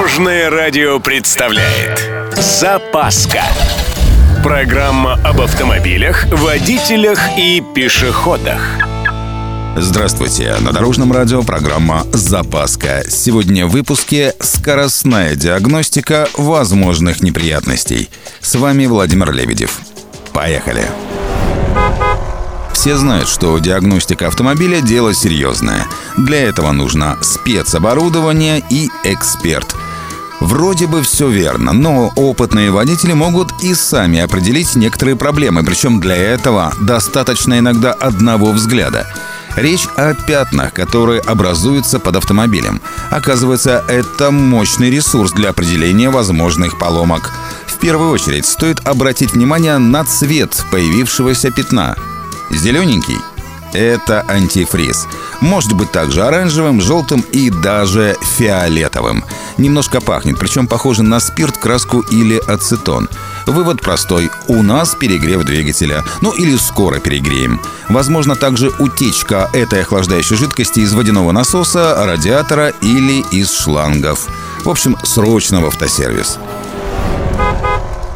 Дорожное радио представляет Запаска Программа об автомобилях, водителях и пешеходах Здравствуйте! На Дорожном радио программа «Запаска». Сегодня в выпуске «Скоростная диагностика возможных неприятностей». С вами Владимир Лебедев. Поехали! Все знают, что диагностика автомобиля – дело серьезное. Для этого нужно спецоборудование и эксперт. Вроде бы все верно, но опытные водители могут и сами определить некоторые проблемы, причем для этого достаточно иногда одного взгляда. Речь о пятнах, которые образуются под автомобилем. Оказывается, это мощный ресурс для определения возможных поломок. В первую очередь стоит обратить внимание на цвет появившегося пятна – Зелененький – это антифриз. Может быть также оранжевым, желтым и даже фиолетовым. Немножко пахнет, причем похоже на спирт, краску или ацетон. Вывод простой. У нас перегрев двигателя. Ну или скоро перегреем. Возможно также утечка этой охлаждающей жидкости из водяного насоса, радиатора или из шлангов. В общем, срочно в автосервис.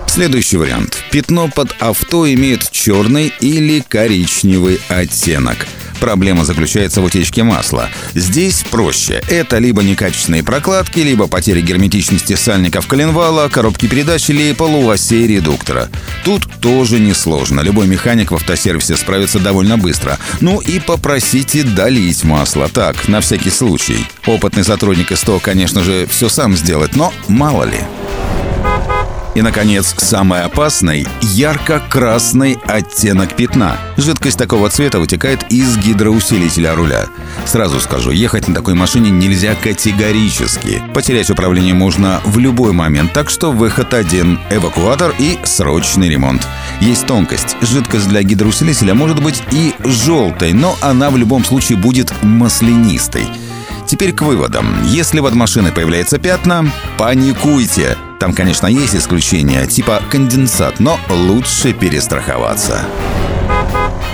Следующий вариант. Пятно под авто имеет черный или коричневый оттенок. Проблема заключается в утечке масла. Здесь проще. Это либо некачественные прокладки, либо потеря герметичности сальников коленвала, коробки передач или полуосей редуктора. Тут тоже несложно. Любой механик в автосервисе справится довольно быстро. Ну и попросите долить масло. Так, на всякий случай. Опытный сотрудник СТО, конечно же, все сам сделает, но мало ли. И, наконец, самый опасный – ярко-красный оттенок пятна. Жидкость такого цвета вытекает из гидроусилителя руля. Сразу скажу, ехать на такой машине нельзя категорически. Потерять управление можно в любой момент, так что выход один – эвакуатор и срочный ремонт. Есть тонкость. Жидкость для гидроусилителя может быть и желтой, но она в любом случае будет маслянистой. Теперь к выводам. Если под машиной появляется пятна, паникуйте. Там, конечно, есть исключения, типа конденсат, но лучше перестраховаться.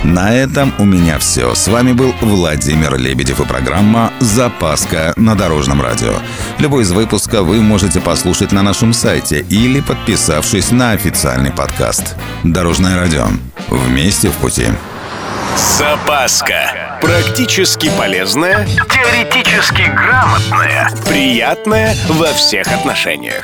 На этом у меня все. С вами был Владимир Лебедев и программа «Запаска» на Дорожном радио. Любой из выпуска вы можете послушать на нашем сайте или подписавшись на официальный подкаст. Дорожное радио. Вместе в пути. Запаска. Практически полезная, теоретически грамотная, приятная во всех отношениях.